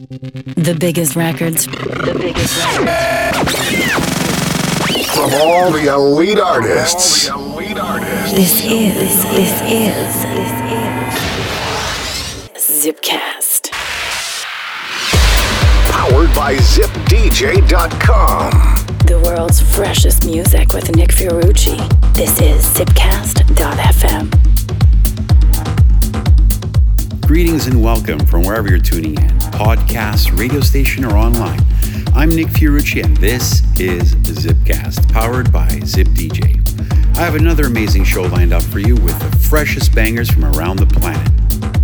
The biggest records. The biggest records. From all the elite artists. This is, this is, this is Zipcast. Powered by ZipDJ.com. The world's freshest music with Nick Fiorucci. This is Zipcast.fm. Greetings and welcome from wherever you're tuning in podcast, radio station, or online. I'm Nick Fiorucci, and this is Zipcast, powered by ZipDJ. I have another amazing show lined up for you with the freshest bangers from around the planet.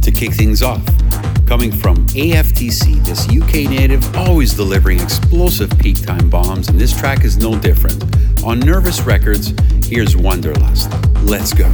To kick things off, coming from AFTC, this UK native always delivering explosive peak time bombs, and this track is no different. On Nervous Records, here's Wanderlust. Let's go.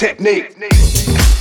technique.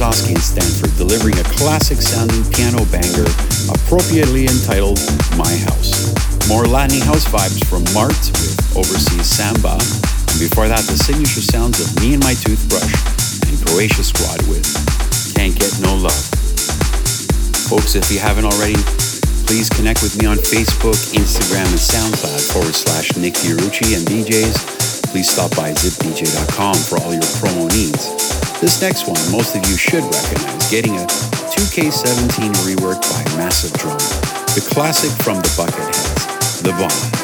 Love Bazowski in Stanford, delivering a classic sounding piano banger appropriately entitled My House. More Latin house vibes from Mart with Overseas Samba, and before that, the signature sounds of Me and My Toothbrush and Croatia Squad with Can't Get No Love. Folks, if you haven't already, please connect with me on Facebook, Instagram, and SoundCloud forward slash Nick Fiorucci and DJs. Please stop by zipdj.com for all your promo needs. This next one, most of you should recognize, getting a 2K17 reworked by Massive Drum, the classic from the Bucketheads, The Bomb.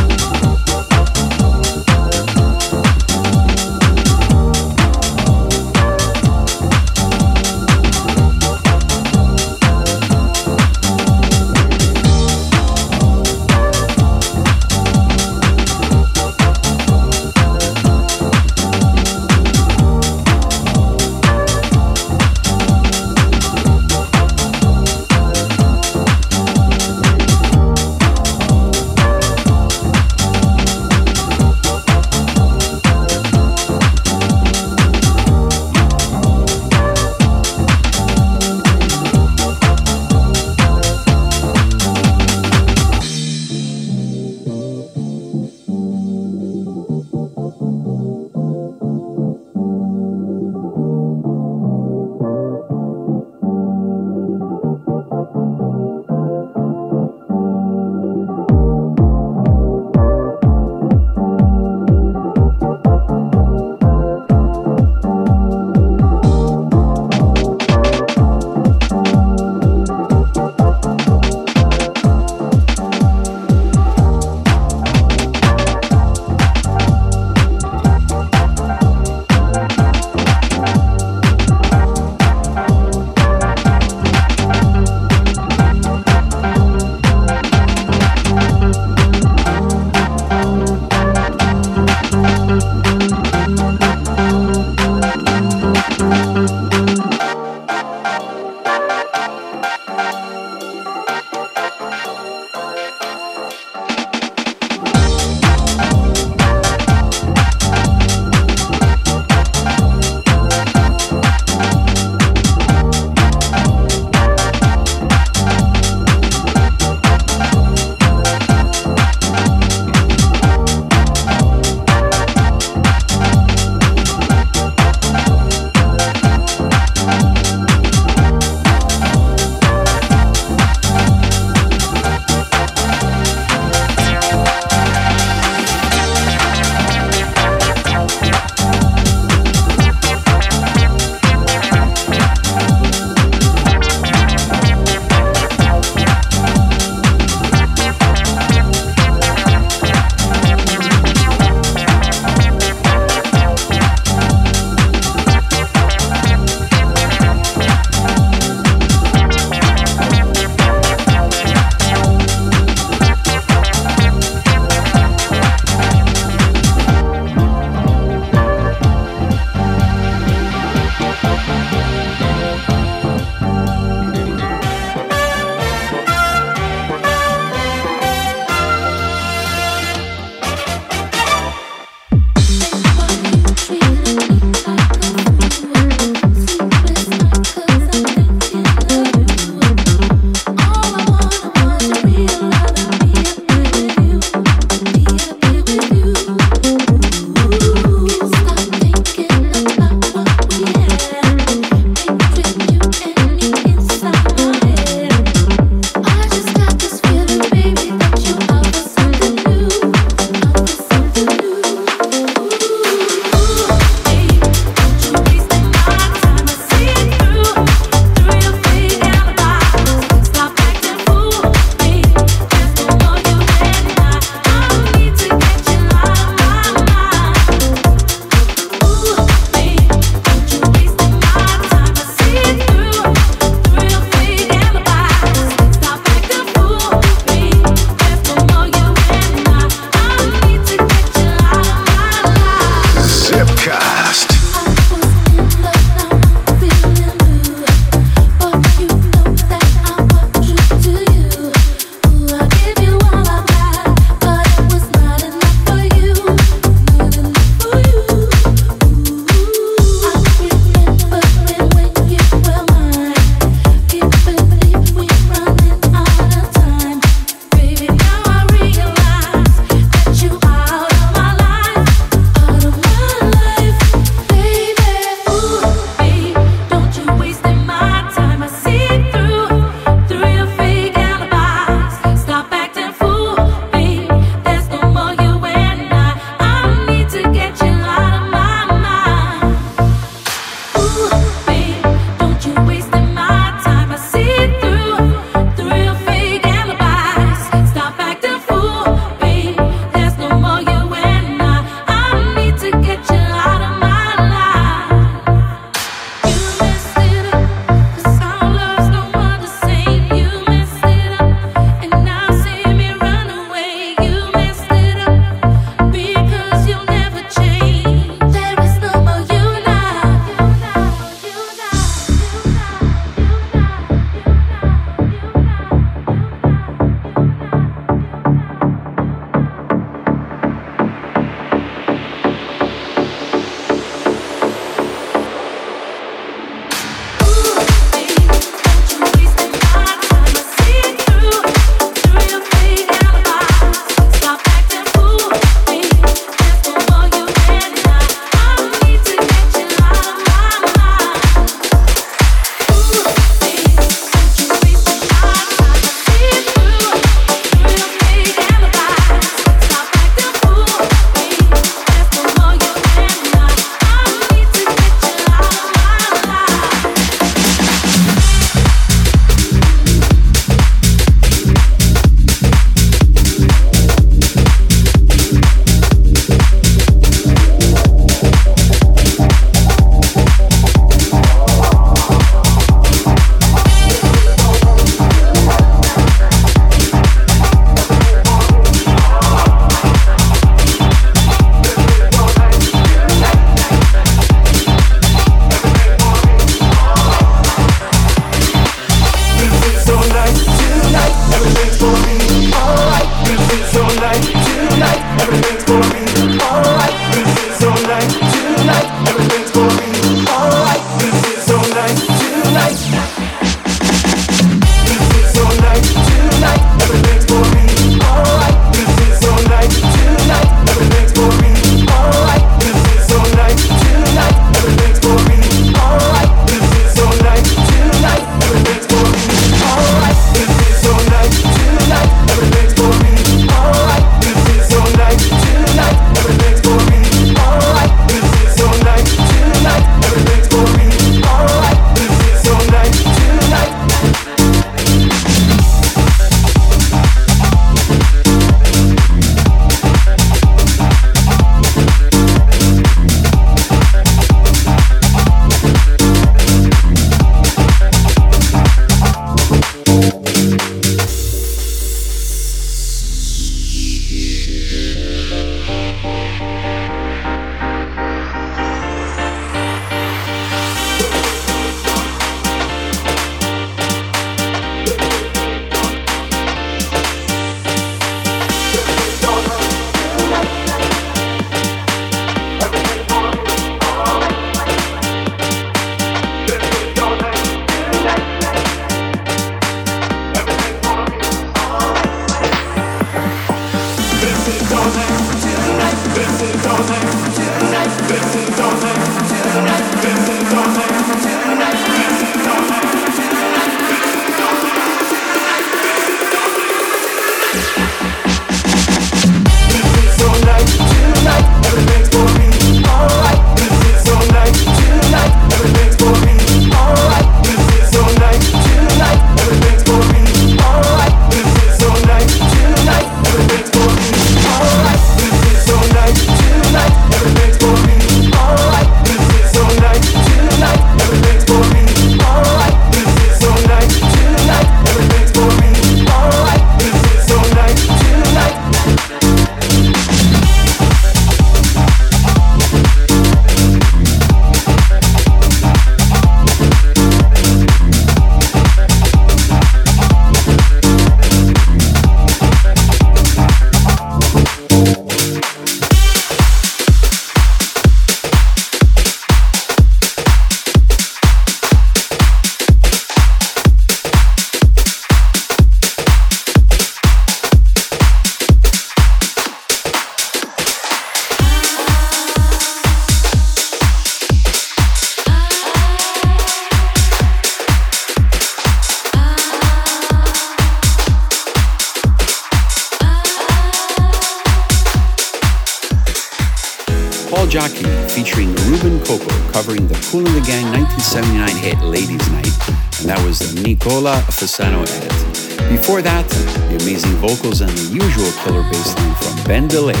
Nicola Fasano edit. Before that, the amazing vocals and the usual killer bassline from Ben DeLay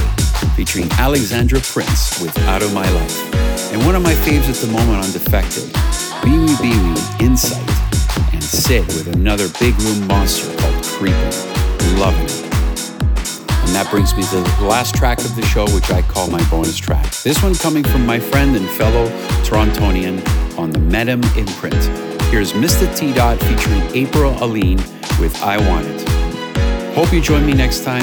featuring Alexandra Prince with Out of My Life. And one of my faves at the moment on Defected, Biwi Biwi Insight, and Sid with another big room monster called Creeping. Loving it. And that brings me to the last track of the show, which I call my bonus track. This one coming from my friend and fellow Torontonian on the Medem imprint. Here's Mr. T Dot featuring April Aline with I Want It. Hope you join me next time.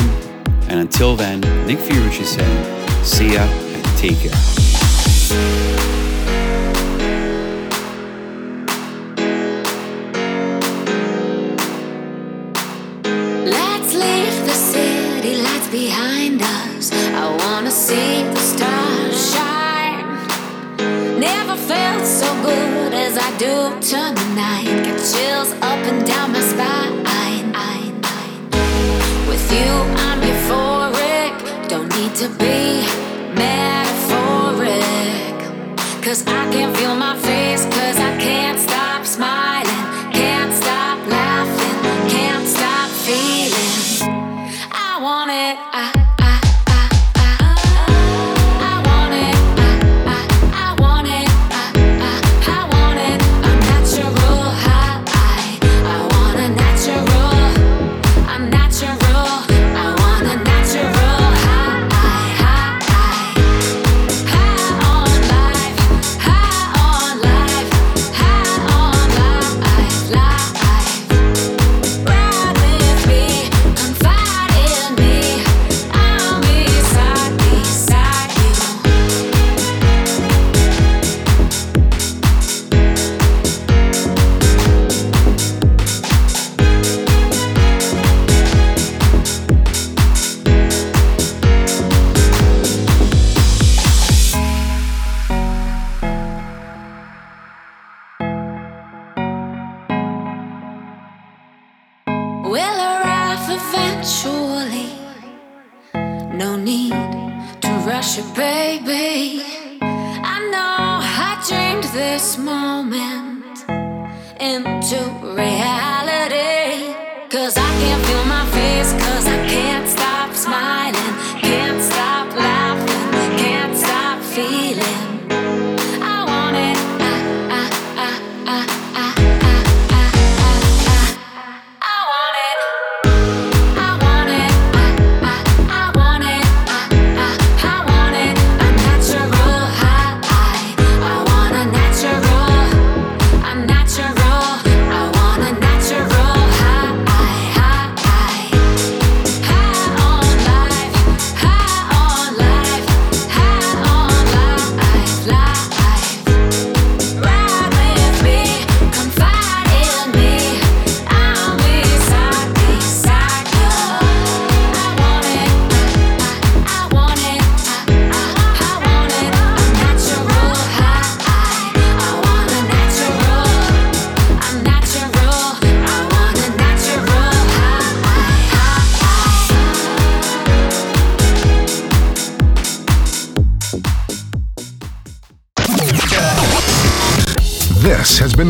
And until then, Nick Fiorucci saying, see ya and take care. Do night. Get chills up and down my spine. Been